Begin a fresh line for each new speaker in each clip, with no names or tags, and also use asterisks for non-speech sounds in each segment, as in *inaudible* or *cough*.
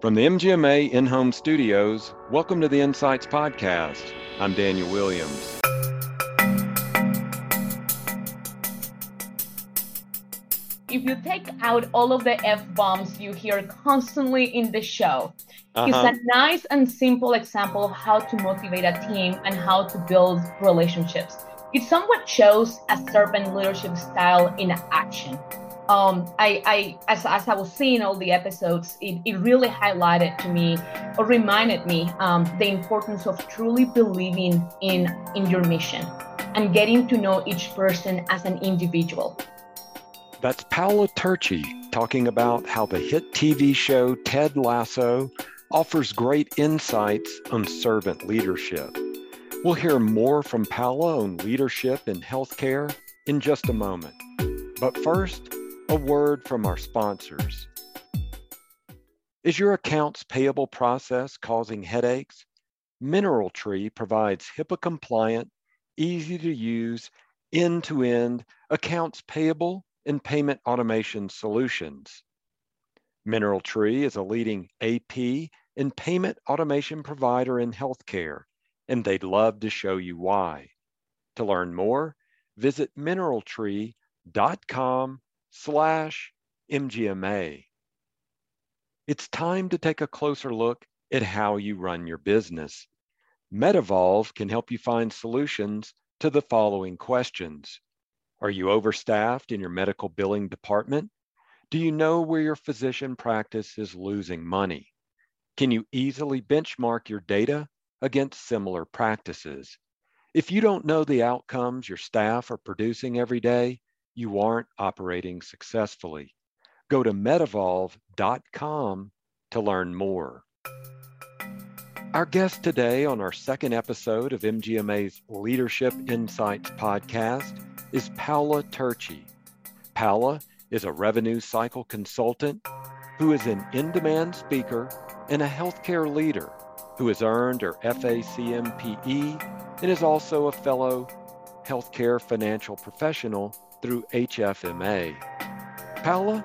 From the MGMA in home studios, welcome to the Insights Podcast. I'm Daniel Williams.
If you take out all of the F bombs you hear constantly in the show, uh-huh. it's a nice and simple example of how to motivate a team and how to build relationships. It somewhat shows a servant leadership style in action um, I, I as, as I was seeing all the episodes, it, it really highlighted to me or reminded me um, the importance of truly believing in in your mission and getting to know each person as an individual.
That's Paola Turchi talking about how the hit TV show Ted Lasso offers great insights on servant leadership. We'll hear more from Paola on leadership in healthcare in just a moment. But first, a word from our sponsors. Is your accounts payable process causing headaches? Mineral Tree provides HIPAA compliant, easy to use, end to end accounts payable and payment automation solutions. Mineral Tree is a leading AP and payment automation provider in healthcare, and they'd love to show you why. To learn more, visit mineraltree.com slash MGMA. It's time to take a closer look at how you run your business. MedEvolve can help you find solutions to the following questions. Are you overstaffed in your medical billing department? Do you know where your physician practice is losing money? Can you easily benchmark your data against similar practices? If you don't know the outcomes your staff are producing every day, you aren't operating successfully. Go to medevolve.com to learn more. Our guest today on our second episode of MGMA's Leadership Insights podcast is Paula Turchi. Paula is a revenue cycle consultant who is an in demand speaker and a healthcare leader who has earned her FACMPE and is also a fellow healthcare financial professional through HFMA. Paula,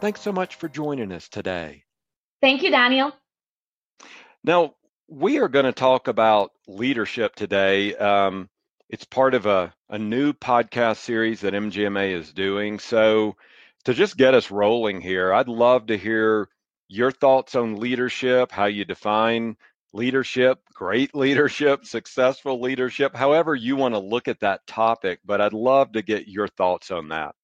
thanks so much for joining us today.
Thank you, Daniel.
Now, we are going to talk about leadership today. Um, it's part of a, a new podcast series that MGMA is doing. So, to just get us rolling here, I'd love to hear your thoughts on leadership, how you define leadership, great leadership, successful leadership, however you want to look at that topic. But I'd love to get your thoughts on that.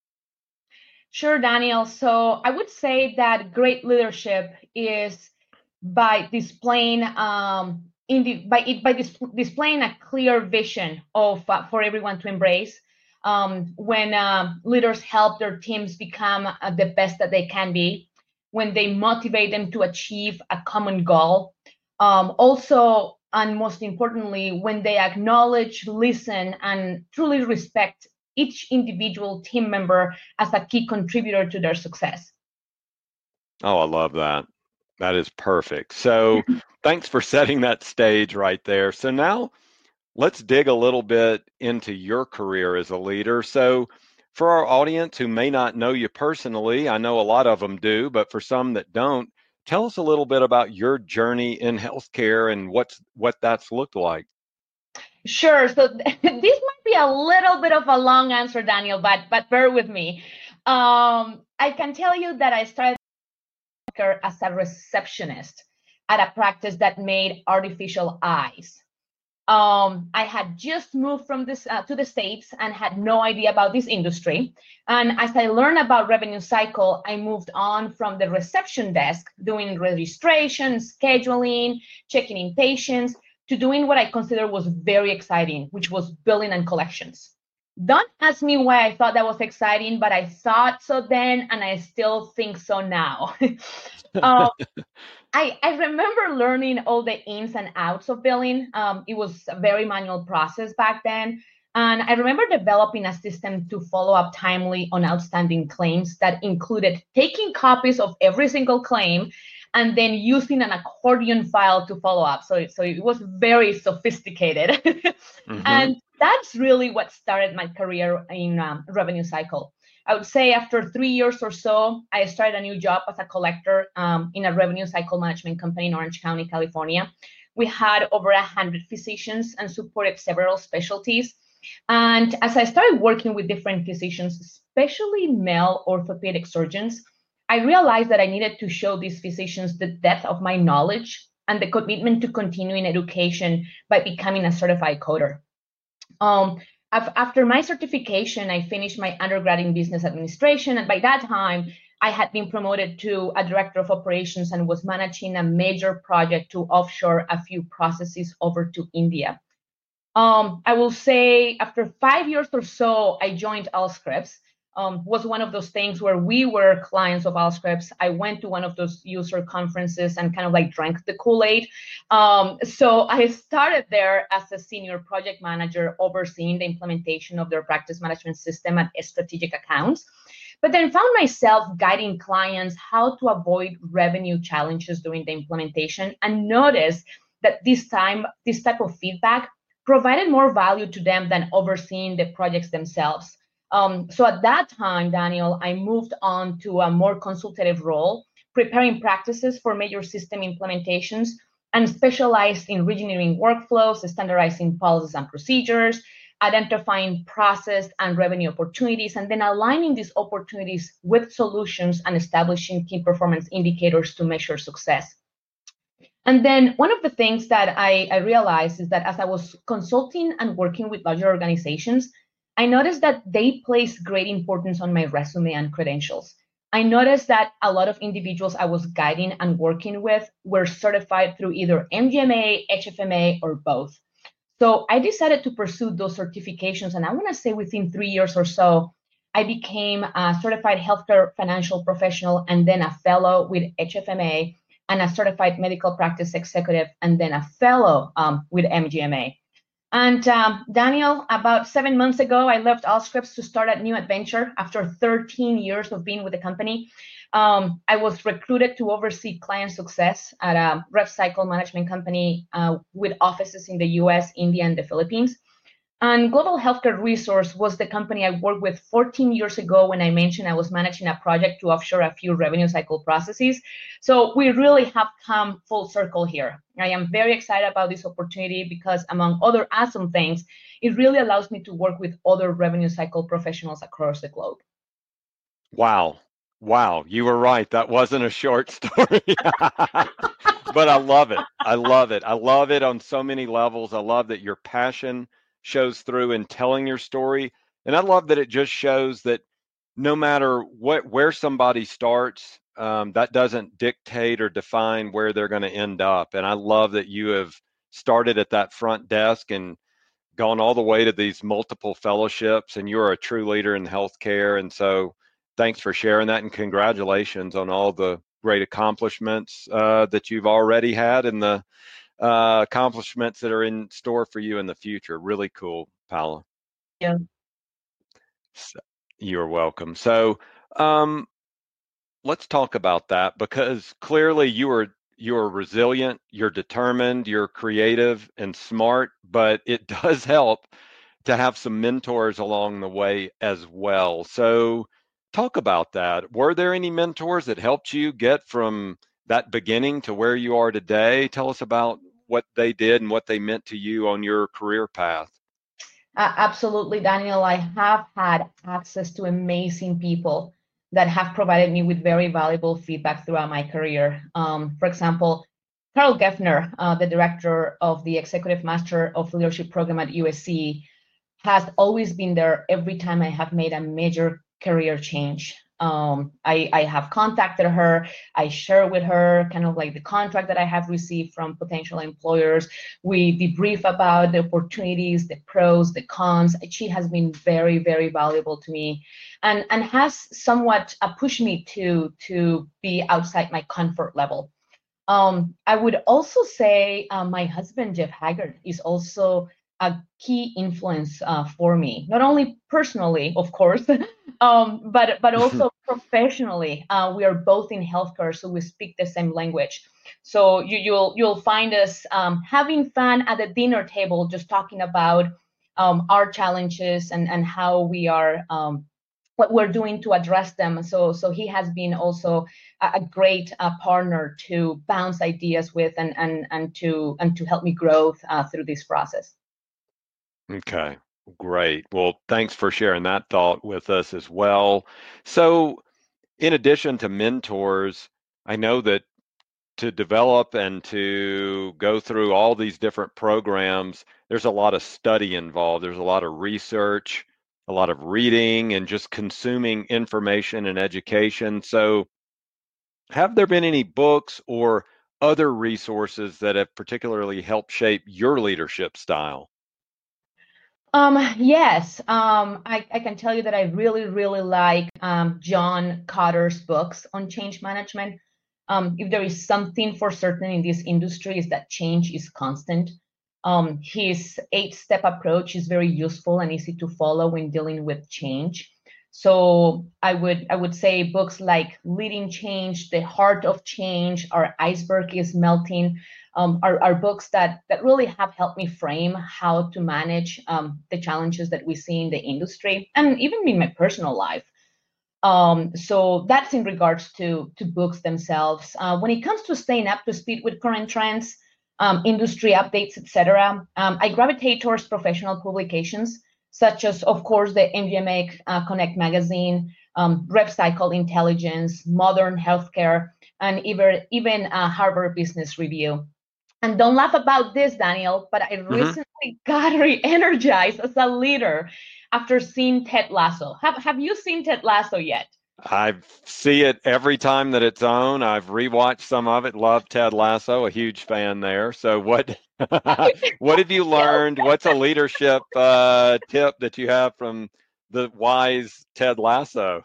Sure, Daniel. So I would say that great leadership is by displaying um, the, by it, by dis- displaying a clear vision of uh, for everyone to embrace. Um, when uh, leaders help their teams become uh, the best that they can be, when they motivate them to achieve a common goal, um, also, and most importantly, when they acknowledge, listen, and truly respect each individual team member as a key contributor to their success.
Oh, I love that. That is perfect. So, *laughs* thanks for setting that stage right there. So, now let's dig a little bit into your career as a leader. So, for our audience who may not know you personally, I know a lot of them do, but for some that don't, Tell us a little bit about your journey in healthcare and what's what that's looked like.
Sure. So *laughs* this might be a little bit of a long answer, Daniel, but but bear with me. Um, I can tell you that I started as a receptionist at a practice that made artificial eyes um, I had just moved from this uh, to the states and had no idea about this industry. And as I learned about revenue cycle, I moved on from the reception desk, doing registration, scheduling, checking in patients, to doing what I consider was very exciting, which was billing and collections. Don't ask me why I thought that was exciting, but I thought so then, and I still think so now. *laughs* um, *laughs* I, I remember learning all the ins and outs of billing. Um, it was a very manual process back then. And I remember developing a system to follow up timely on outstanding claims that included taking copies of every single claim and then using an accordion file to follow up. So, so it was very sophisticated. *laughs* mm-hmm. And that's really what started my career in um, revenue cycle. I would say after three years or so, I started a new job as a collector um, in a revenue cycle management company in Orange County, California. We had over 100 physicians and supported several specialties. And as I started working with different physicians, especially male orthopedic surgeons, I realized that I needed to show these physicians the depth of my knowledge and the commitment to continuing education by becoming a certified coder. Um, after my certification, I finished my undergrad in business administration. And by that time, I had been promoted to a director of operations and was managing a major project to offshore a few processes over to India. Um, I will say after five years or so, I joined Allscripts um, was one of those things where we were clients of Allscripts. I went to one of those user conferences and kind of like drank the Kool-Aid. Um, so I started there as a senior project manager overseeing the implementation of their practice management system at strategic accounts. But then found myself guiding clients how to avoid revenue challenges during the implementation and noticed that this time, this type of feedback provided more value to them than overseeing the projects themselves. Um, so at that time, Daniel, I moved on to a more consultative role, preparing practices for major system implementations and specialized in engineering workflows, standardizing policies and procedures, identifying process and revenue opportunities, and then aligning these opportunities with solutions and establishing key performance indicators to measure success. And then one of the things that I, I realized is that as I was consulting and working with larger organizations, I noticed that they place great importance on my resume and credentials. I noticed that a lot of individuals I was guiding and working with were certified through either MGMA, HFMA, or both. So I decided to pursue those certifications. And I want to say within three years or so, I became a certified healthcare financial professional and then a fellow with HFMA and a certified medical practice executive and then a fellow um, with MGMA. And um, Daniel, about seven months ago, I left Allscripts to start a new adventure after 13 years of being with the company. Um, I was recruited to oversee client success at a rev cycle management company uh, with offices in the US, India, and the Philippines. And Global Healthcare Resource was the company I worked with 14 years ago when I mentioned I was managing a project to offshore a few revenue cycle processes. So we really have come full circle here. I am very excited about this opportunity because, among other awesome things, it really allows me to work with other revenue cycle professionals across the globe.
Wow. Wow. You were right. That wasn't a short *laughs* story. but I love it. I love it. I love it on so many levels. I love that your passion shows through in telling your story. And I love that it just shows that no matter what where somebody starts, um, that doesn't dictate or define where they're going to end up. And I love that you have started at that front desk and gone all the way to these multiple fellowships, and you're a true leader in healthcare. And so, thanks for sharing that, and congratulations on all the great accomplishments uh, that you've already had and the uh, accomplishments that are in store for you in the future. Really cool, Paula.
Yeah.
So, you're welcome. So, um, let's talk about that because clearly you are you're resilient, you're determined, you're creative and smart, but it *laughs* does help to have some mentors along the way as well. So, talk about that. Were there any mentors that helped you get from that beginning to where you are today? Tell us about what they did and what they meant to you on your career path.
Uh, absolutely, Daniel. I have had access to amazing people that have provided me with very valuable feedback throughout my career. Um, for example, Carol Geffner, uh, the director of the Executive Master of Leadership program at USC, has always been there every time I have made a major career change. Um, I, I have contacted her. I share with her kind of like the contract that I have received from potential employers. We debrief about the opportunities, the pros, the cons. She has been very, very valuable to me, and and has somewhat pushed me to to be outside my comfort level. Um, I would also say uh, my husband Jeff Haggard is also a key influence uh, for me, not only personally, of course, *laughs* um, but but also professionally. Uh, we are both in healthcare, so we speak the same language. So you, you'll, you'll find us um, having fun at the dinner table, just talking about um, our challenges and and how we are um, what we're doing to address them. So, so he has been also a, a great uh, partner to bounce ideas with and and and to and to help me grow uh, through this process.
Okay, great. Well, thanks for sharing that thought with us as well. So, in addition to mentors, I know that to develop and to go through all these different programs, there's a lot of study involved. There's a lot of research a lot of reading and just consuming information and education. So, have there been any books or other resources that have particularly helped shape your leadership style?
Um, yes, um, I, I, can tell you that I really, really like um, John Kotter's books on change management. Um, if there is something for certain in this industry, is that change is constant. Um, his eight step approach is very useful and easy to follow when dealing with change. So I would I would say books like Leading Change, The Heart of Change, Our Iceberg is Melting um, are, are books that that really have helped me frame how to manage um, the challenges that we see in the industry and even in my personal life. Um, so that's in regards to to books themselves. Uh, when it comes to staying up to speed with current trends, um, industry updates, etc. Um, I gravitate towards professional publications, such as, of course, the MGMA uh, Connect magazine, um, RevCycle Intelligence, Modern Healthcare, and even, even uh, Harvard Business Review. And don't laugh about this, Daniel, but I mm-hmm. recently got *laughs* re-energized as a leader after seeing Ted Lasso. Have, have you seen Ted Lasso yet?
I see it every time that it's on. I've rewatched some of it. Love Ted Lasso, a huge fan there. So what *laughs* what have you *laughs* learned? What's a leadership uh, tip that you have from the wise Ted Lasso?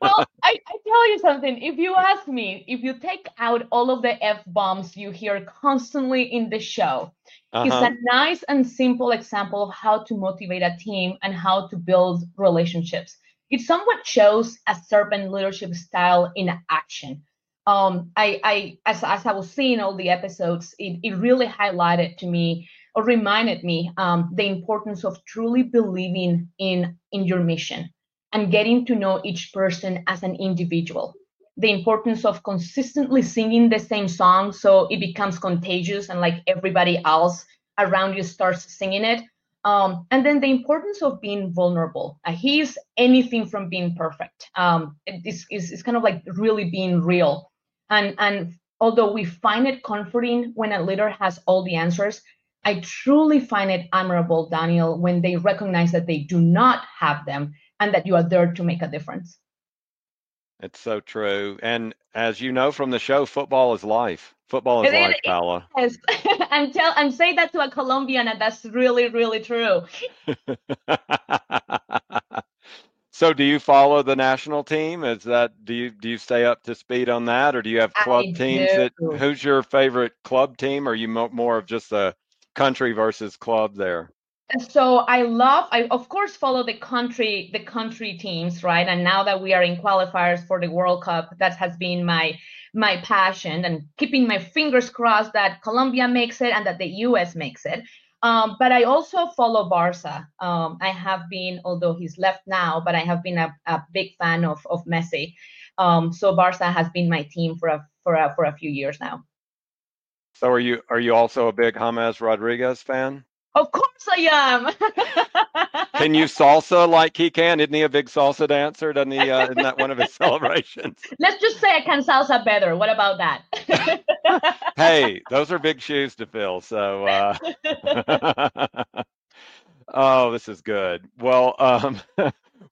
Well, *laughs* I, I tell you something. If you ask me, if you take out all of the f bombs you hear constantly in the show, uh-huh. it's a nice and simple example of how to motivate a team and how to build relationships it somewhat shows a servant leadership style in action. Um, I, I as, as I was seeing all the episodes, it, it really highlighted to me or reminded me um, the importance of truly believing in in your mission and getting to know each person as an individual. The importance of consistently singing the same song so it becomes contagious and like everybody else around you starts singing it um, and then the importance of being vulnerable. Uh, he's anything from being perfect. Um, it's, it's, it's kind of like really being real. And, and although we find it comforting when a leader has all the answers, I truly find it admirable, Daniel, when they recognize that they do not have them and that you are there to make a difference.
It's so true. And as you know from the show, football is life. Football is it life, Paula.
Yes. *laughs* and tell and say that to a Colombian, and that's really, really true. *laughs*
so do you follow the national team? Is that do you do you stay up to speed on that or do you have club I teams do. that who's your favorite club team? Or are you more of just a country versus club there?
So I love I of course follow the country the country teams right? And now that we are in qualifiers for the World Cup that has been my my passion and keeping my fingers crossed that Colombia makes it and that the US makes it. Um, but I also follow Barca um, I have been although he's left now but I have been a, a big fan of of Messi. Um, so Barca has been my team for a for a for a few years now.
So are you are you also a big James Rodriguez fan
of course I am. *laughs*
can you salsa like he can? Isn't he a big salsa dancer? Doesn't he? Uh, isn't that one of his *laughs* celebrations?
Let's just say I can salsa better. What about that? *laughs*
hey, those are big shoes to fill. So, uh... oh, this is good. Well, um,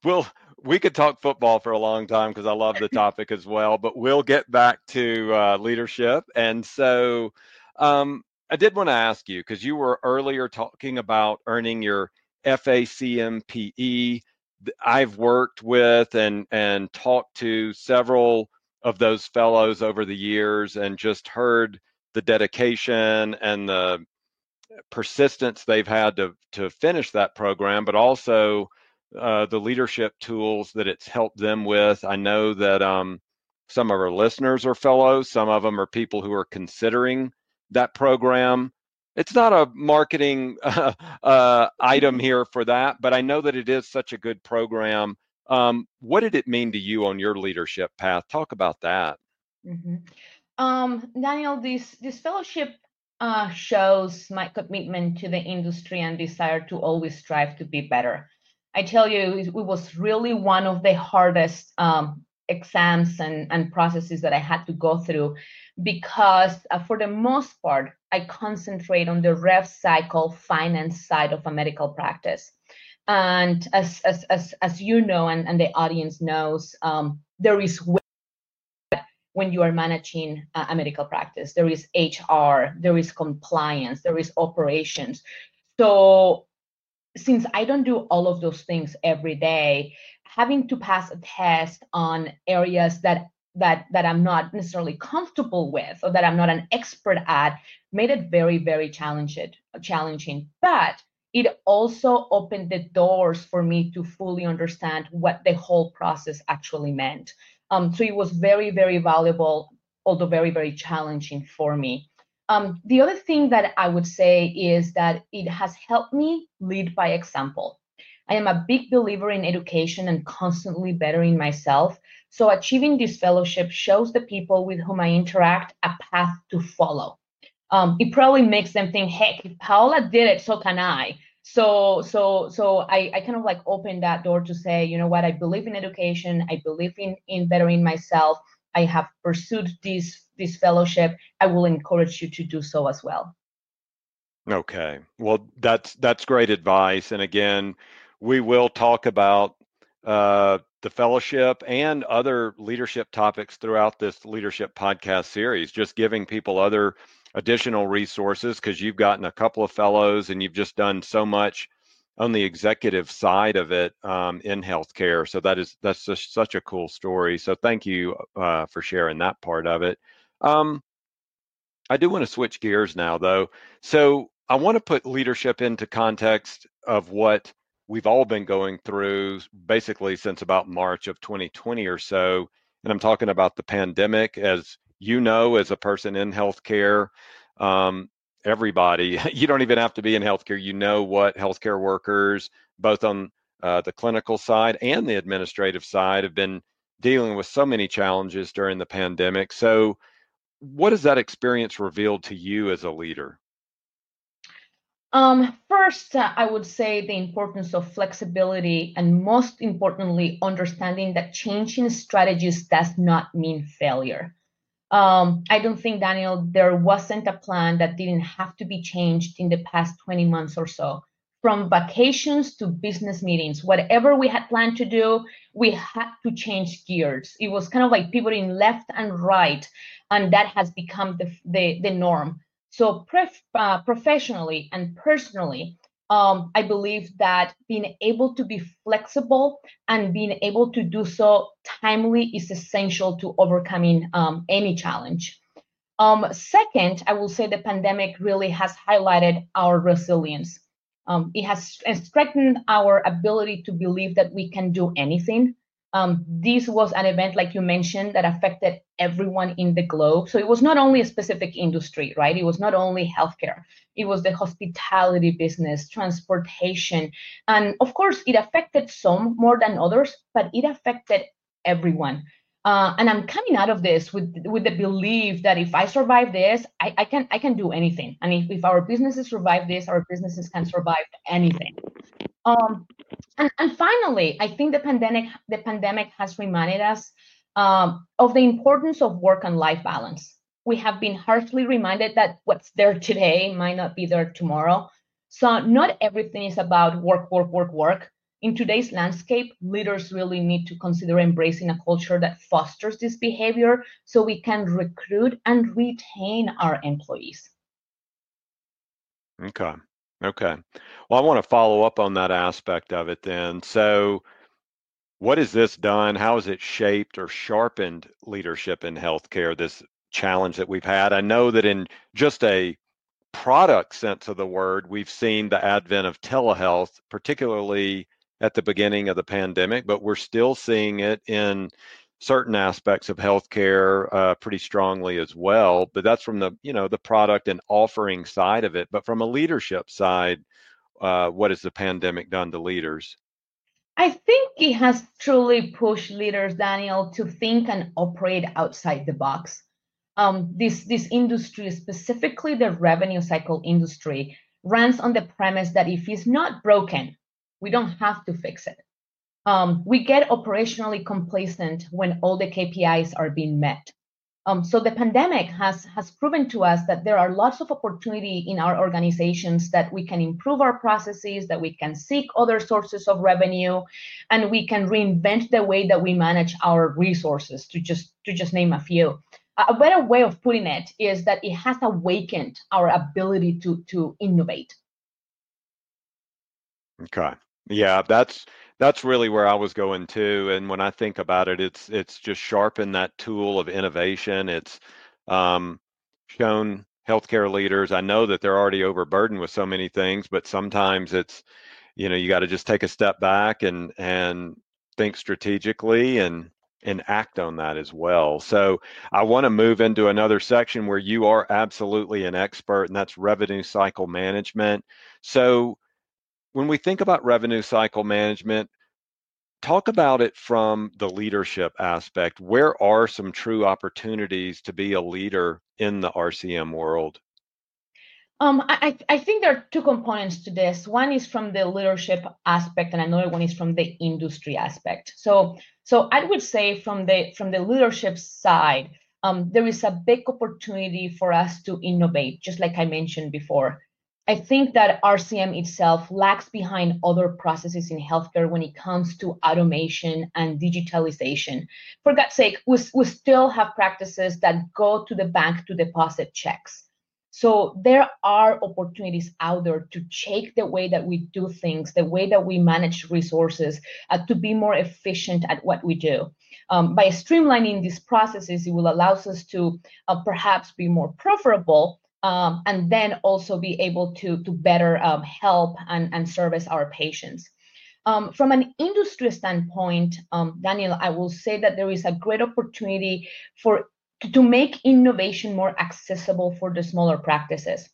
we'll we could talk football for a long time because I love the topic as well. But we'll get back to uh, leadership, and so. Um, I did want to ask you because you were earlier talking about earning your FACMPE. I've worked with and and talked to several of those fellows over the years and just heard the dedication and the persistence they've had to to finish that program, but also uh, the leadership tools that it's helped them with. I know that um, some of our listeners are fellows. Some of them are people who are considering that program. It's not a marketing uh, *laughs* uh, item here for that, but I know that it is such a good program Um, what did it mean to you on your leadership path? Talk about that.
Mm-hmm. Um, Daniel, this this fellowship uh, shows my commitment to the industry and desire to always strive to be better. I tell you, it, was really one of the hardest um, exams and, and processes that I had to go through because, uh, for the most part, I concentrate on the rev cycle finance side of a medical practice. And as as as, as you know, and, and the audience knows, um, there is when you are managing a medical practice. There is HR, there is compliance, there is operations. So since I don't do all of those things every day, having to pass a test on areas that that that I'm not necessarily comfortable with or that I'm not an expert at made it very very challenging challenging but it also opened the doors for me to fully understand what the whole process actually meant um, so it was very, very valuable, although very, very challenging for me. Um, the other thing that I would say is that it has helped me lead by example. I am a big believer in education and constantly bettering myself. So achieving this fellowship shows the people with whom I interact a path to follow. Um, it probably makes them think, heck, if Paola did it, so can I. So so so I, I kind of like opened that door to say you know what? I believe in education. I believe in in bettering myself. I have pursued this this fellowship. I will encourage you to do so as well.
Okay. Well that's that's great advice. And again we will talk about uh, the fellowship and other leadership topics throughout this leadership podcast series just giving people other additional resources because you've gotten a couple of fellows and you've just done so much on the executive side of it um, in healthcare. So that is that's just such a cool story. So thank you uh, for sharing that part of it. Um, I do want to switch gears now, though. So I want to put leadership into context of what we've all been going through basically since about March of 2020 or so. And I'm talking about the pandemic as you know as a person in healthcare um, everybody *laughs* you don't even have to be in healthcare you know what healthcare workers both on uh, the clinical side and the administrative side have been dealing with so many challenges during the pandemic so what has that experience revealed to you as a leader
um, first, uh, I would say the importance of flexibility and most importantly, understanding that changing strategies does not mean failure. Um, I don't think, Daniel, there wasn't a plan that didn't have to be changed in the past 20 months or so. From vacations to business meetings, whatever we had planned to do, we had to change gears. It was kind of like pivoting left and right, and that has become the, the, the norm. So, pref- uh, professionally and personally, um, I believe that being able to be flexible and being able to do so timely is essential to overcoming um, any challenge. Um, second, I will say the pandemic really has highlighted our resilience. Um, it has strengthened our ability to believe that we can do anything, um, this was an event, like you mentioned, that affected everyone in the globe. So it was not only a specific industry, right? It was not only healthcare, it was the hospitality business, transportation. And of course, it affected some more than others, but it affected everyone. Uh, and I'm coming out of this with with the belief that if I survive this, I, I can I can do anything. And if, if our businesses survive this, our businesses can survive anything. Um, and, and finally, I think the pandemic the pandemic has reminded us um, of the importance of work and life balance. We have been harshly reminded that what's there today might not be there tomorrow. So not everything is about work, work, work, work. In today's landscape, leaders really need to consider embracing a culture that fosters this behavior so we can recruit and retain our employees.
Okay. Okay. Well, I want to follow up on that aspect of it then. So, what has this done? How has it shaped or sharpened leadership in healthcare, this challenge that we've had? I know that in just a product sense of the word, we've seen the advent of telehealth, particularly at the beginning of the pandemic, but we're still seeing it in certain aspects of healthcare uh, pretty strongly as well. But that's from the you know the product and offering side of it. But from a leadership side, uh, what has the pandemic done to leaders?
I think it has truly pushed leaders, Daniel, to think and operate outside the box. Um, this this industry, specifically the revenue cycle industry, runs on the premise that if it's not broken, we don't have to fix it. Um, we get operationally complacent when all the KPIs are being met. Um, so the pandemic has has proven to us that there are lots of opportunity in our organizations that we can improve our processes, that we can seek other sources of revenue, and we can reinvent the way that we manage our resources. To just to just name a few. A better way of putting it is that it has awakened our ability to to innovate.
Okay. Yeah, that's that's really where I was going too. And when I think about it, it's it's just sharpened that tool of innovation. It's um, shown healthcare leaders. I know that they're already overburdened with so many things, but sometimes it's you know you got to just take a step back and and think strategically and and act on that as well. So I want to move into another section where you are absolutely an expert, and that's revenue cycle management. So when we think about revenue cycle management, talk about it from the leadership aspect. Where are some true opportunities to be a leader in the RCM world?
Um, I, I think there are two components to this. One is from the leadership aspect, and another one is from the industry aspect. So, so I would say from the from the leadership side, um, there is a big opportunity for us to innovate, just like I mentioned before. I think that RCM itself lags behind other processes in healthcare when it comes to automation and digitalization. For God's sake, we, we still have practices that go to the bank to deposit checks. So there are opportunities out there to change the way that we do things, the way that we manage resources, uh, to be more efficient at what we do. Um, by streamlining these processes, it will allow us to uh, perhaps be more profitable um, and then also be able to, to better um, help and, and service our patients. Um, from an industry standpoint, um, Daniel, I will say that there is a great opportunity for to make innovation more accessible for the smaller practices.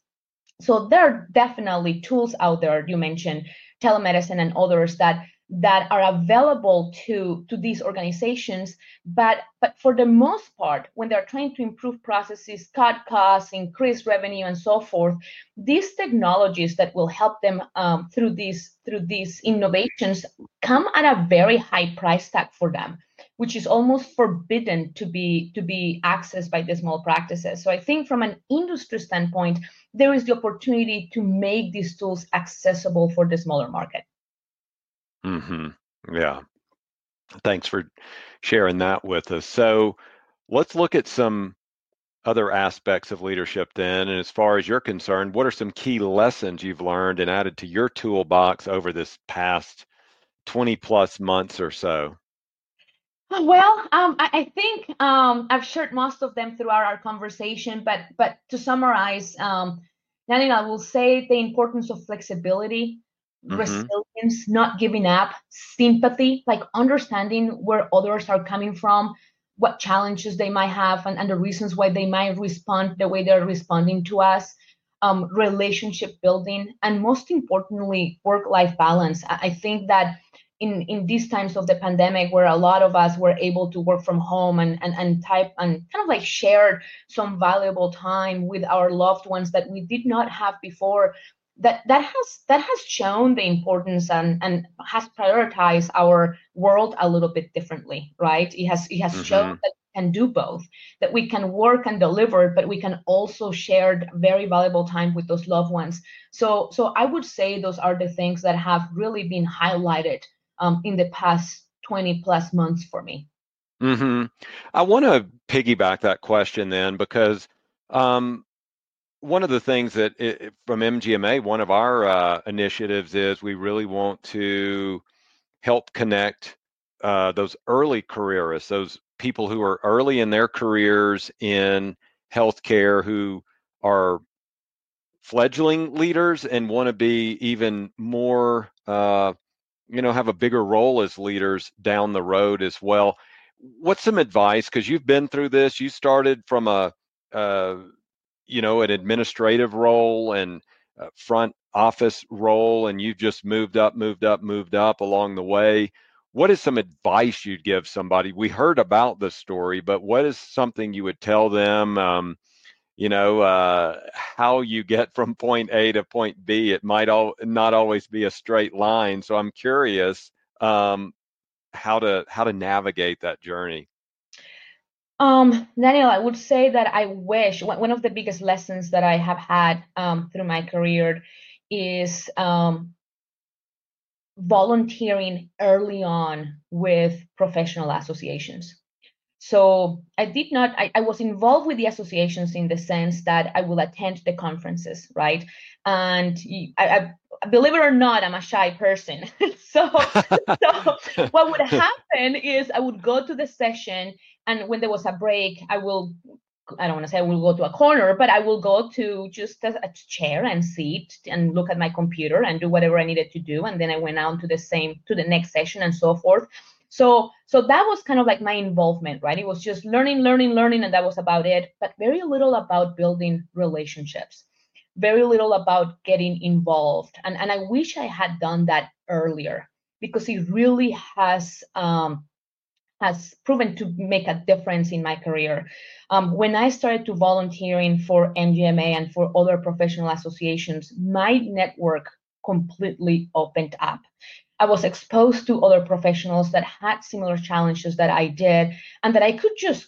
So there are definitely tools out there. You mentioned telemedicine and others that that are available to to these organizations but but for the most part when they're trying to improve processes cut costs increase revenue and so forth these technologies that will help them um, through these through these innovations come at a very high price tag for them which is almost forbidden to be to be accessed by the small practices. So i think from an industry standpoint there is the opportunity to make these tools accessible for the smaller market
Mm-hmm. Yeah. Thanks for sharing that with us. So let's look at some other aspects of leadership then. And as far as you're concerned, what are some key lessons you've learned and added to your toolbox over this past 20 plus months or so?
Well, um, I, I, think um, I've shared most of them throughout our conversation, but but to summarize, um, I will say the importance of flexibility mm-hmm. resilience, not giving up, sympathy, like understanding where others are coming from, what challenges they might have, and, and the reasons why they might respond the way they're responding to us. Um, relationship building, and most importantly, work-life balance. I, I think that in in these times of the pandemic where a lot of us were able to work from home and and, and type and kind of like shared some valuable time with our loved ones that we did not have before that that has that has shown the importance and and has prioritized our world a little bit differently right it has it has mm-hmm. shown that we can do both that we can work and deliver but we can also share very valuable time with those loved ones so so i would say those are the things that have really been highlighted um, in the past 20 plus months for me
mm-hmm. i want to piggyback that question then because um, one of the things that it, from MGMA, one of our uh, initiatives is we really want to help connect uh, those early careerists, those people who are early in their careers in healthcare who are fledgling leaders and want to be even more, uh, you know, have a bigger role as leaders down the road as well. What's some advice? Because you've been through this. You started from a, uh, you know, an administrative role and front office role and you've just moved up, moved up, moved up along the way. What is some advice you'd give somebody? We heard about the story, but what is something you would tell them? Um, you know, uh, how you get from point A to point B. It might all not always be a straight line. So I'm curious um, how to how to navigate that journey.
Um, Daniel, I would say that I wish one of the biggest lessons that I have had um, through my career is um, volunteering early on with professional associations. So I did not, I, I, was involved with the associations in the sense that I will attend the conferences, right? And I, I believe it or not, I'm a shy person. *laughs* so, *laughs* so what would happen is I would go to the session and when there was a break, I will I don't want to say I will go to a corner, but I will go to just a, a, chair and sit and look at my computer and do whatever I needed to do. And then I went on to the same to the next session and so forth. So so that was kind of like my involvement, right? It was just learning, learning, learning, and that was about it, but very little about building relationships, very little about getting involved. And and I wish I had done that earlier because it really has um, has proven to make a difference in my career. Um, when I started to volunteering for MGMA and for other professional associations, my network completely opened up. I was exposed to other professionals that had similar challenges that I did, and that I could just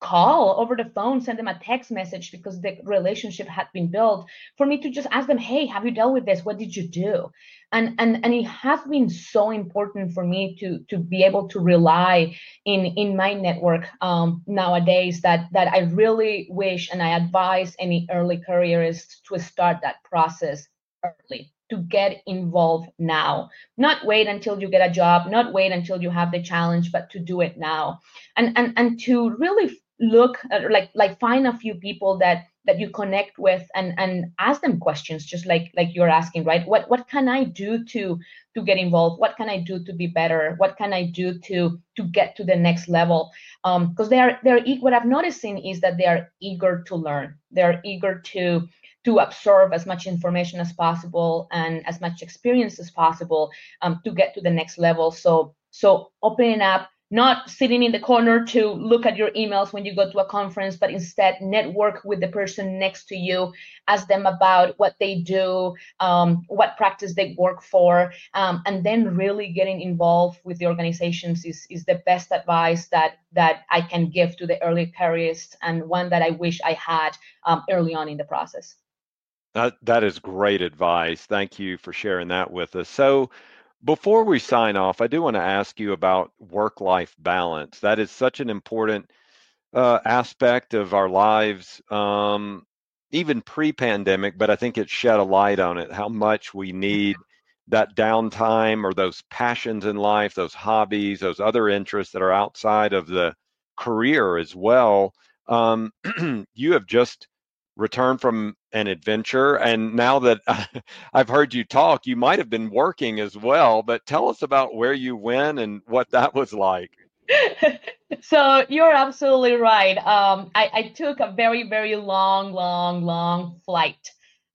call over the phone, send them a text message because the relationship had been built for me to just ask them, hey, have you dealt with this? What did you do? And and and it has been so important for me to to be able to rely in in my network um, nowadays that that I really wish and I advise any early careerists to start that process early to get involved now not wait until you get a job not wait until you have the challenge but to do it now and and and to really look at, like like find a few people that that you connect with and and ask them questions just like like you're asking right? What what can i do to to get involved? What can i do to be better? What can i do to to get to the next level? Um because they are they're what i've noticed is that they are eager to learn. They're eager to to absorb as much information as possible and as much experience as possible um, to get to the next level. So so opening up not sitting in the corner to look at your emails when you go to a conference, but instead network with the person next to you, ask them about what they do, um, what practice they work for, um, and then really getting involved with the organizations is, is the best advice that that I can give to the early careerists and one that I wish I had um, early on in the process.
That, that is great advice. Thank you for sharing that with us. So, before we sign off, I do want to ask you about work life balance. That is such an important uh, aspect of our lives, um, even pre pandemic, but I think it shed a light on it how much we need that downtime or those passions in life, those hobbies, those other interests that are outside of the career as well. Um, *clears throat* you have just returned from an adventure. And now that *laughs* I've heard you talk, you might have been working as well. But tell us about where you went and what that was like. *laughs*
so you're absolutely right. Um, I, I, took a very, very long, long, long flight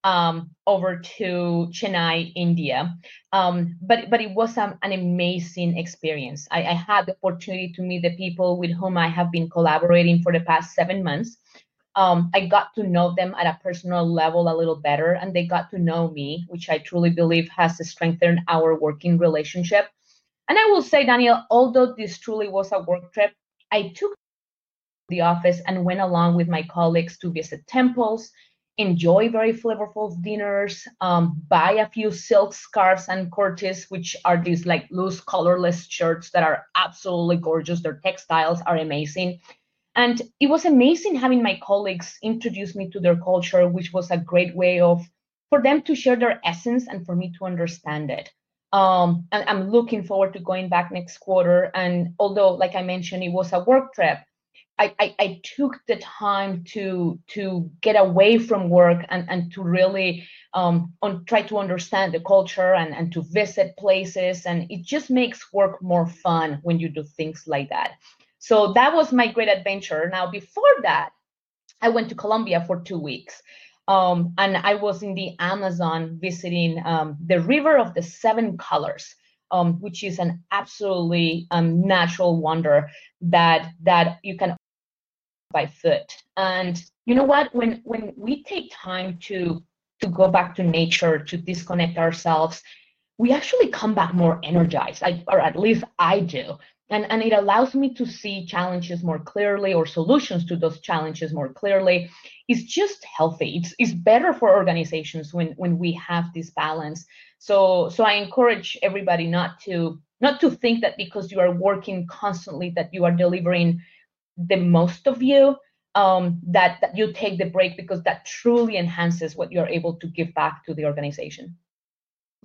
um, over to Chennai, India. Um, but but it was um, an amazing experience. I, I had the opportunity to meet the people with whom I have been collaborating for the past seven months um, I got to know them at a personal level a little better, and they got to know me, which I truly believe has strengthened our working relationship. And I will say, Daniel, although this truly was a work trip, I took the office and went along with my colleagues to visit temples, enjoy very flavorful dinners, um, buy a few silk scarves and kurtis, which are these like loose, colorless shirts that are absolutely gorgeous. Their textiles are amazing and it was amazing having my colleagues introduce me to their culture, which was a great way of for them to share their essence and for me to understand it. Um, and I'm looking forward to going back next quarter. And although, like I mentioned, it was a work trip, I, I, I took the time to to get away from work and, and to really um, on, try to understand the culture and, and to visit places. And it just makes work more fun when you do things like that. So that was my great adventure. Now, before that, I went to Colombia for two weeks. Um, and I was in the Amazon visiting um, the River of the Seven Colors, um, which is an absolutely um, natural wonder that that you can by foot. And you know what? When when we take time to to go back to nature, to disconnect ourselves, we actually come back more energized, I, or at least I do. And, and it allows me to see challenges more clearly or solutions to those challenges more clearly. It's just healthy. It's, it's better for organizations when, when we have this balance. So, so I encourage everybody not to not to think that because you are working constantly that you are delivering the most of you um, that, that you take the break because that truly enhances what you're able to give back to the organization.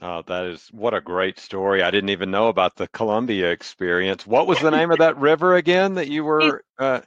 Oh, that is what a great story. I didn't even know about the Colombia experience. What was the name of that river again that you were? Uh...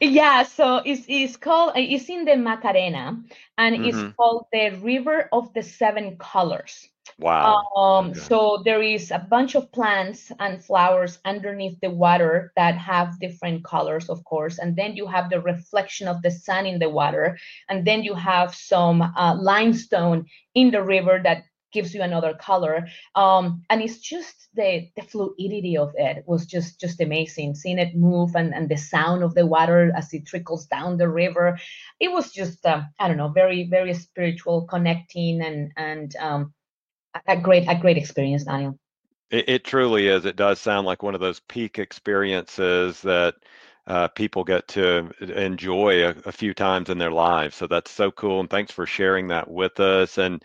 Yeah, so it's, it's called, it's in the Macarena and mm-hmm. it's called the River of the Seven Colors.
Wow.
Um, okay. So there is a bunch of plants and flowers underneath the water that have different colors, of course. And then you have the reflection of the sun in the water. And then you have some uh, limestone in the river that gives you another color. Um, and it's just the, the fluidity of it was just just amazing. Seeing it move and, and the sound of the water as it trickles down the river. It was just, uh, I don't know, very, very spiritual, connecting and, and, um, a great a great experience, Daniel.
It, it, truly is. It does sound like one of those peak experiences that uh, people get to enjoy a, a, few times in their lives. So that's so cool. And thanks for sharing that with us. And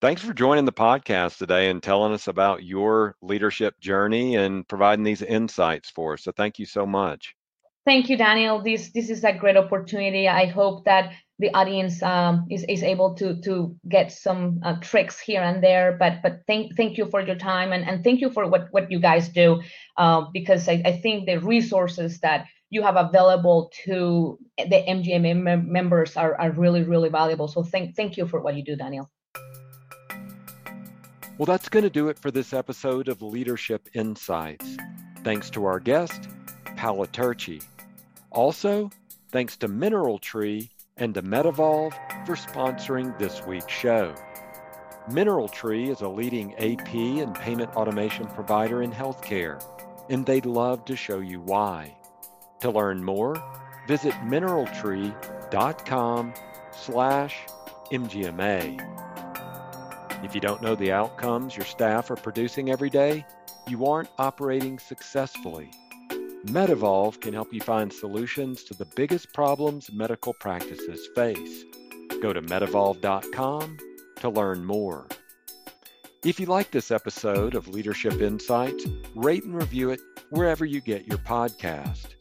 thanks for joining the podcast today and telling us about your leadership journey and providing these insights for us. So thank you so much.
Thank you, Daniel. This this is a great opportunity. I hope that the audience um, is, is able to to get some uh, tricks here and there but but thank thank you for your time and, and thank you for what what you guys do uh, because I, I think the resources that you have available to the mem- members are, are really really valuable so thank thank you for what you do Daniel
well that's going to do it for this episode of Leadership Insights thanks to our guest Paola Turchi also thanks to MineralTree and to MedEvolve for sponsoring this week's show. MineralTree is a leading AP and payment automation provider in healthcare, and they'd love to show you why. To learn more, visit mineraltree.com slash MGMA. If you don't know the outcomes your staff are producing every day, you aren't operating successfully. MedEvolve can help you find solutions to the biggest problems medical practices face. Go to medevolve.com to learn more. If you like this episode of Leadership Insights, rate and review it wherever you get your podcast.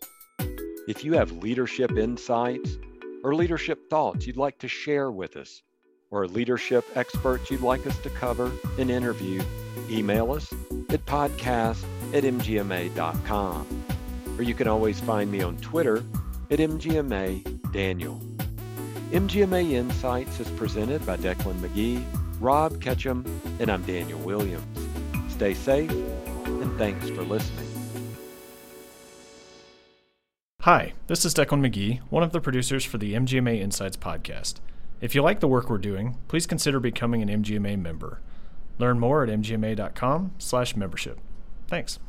If you have leadership insights or leadership thoughts you'd like to share with us, or leadership experts you'd like us to cover and interview, email us at podcast at mgma.com or you can always find me on Twitter at MGMA Daniel. MGMA Insights is presented by Declan McGee, Rob Ketchum, and I'm Daniel Williams. Stay safe, and thanks for listening.
Hi, this is Declan McGee, one of the producers for the MGMA Insights podcast. If you like the work we're doing, please consider becoming an MGMA member. Learn more at mgma.com/membership. Thanks.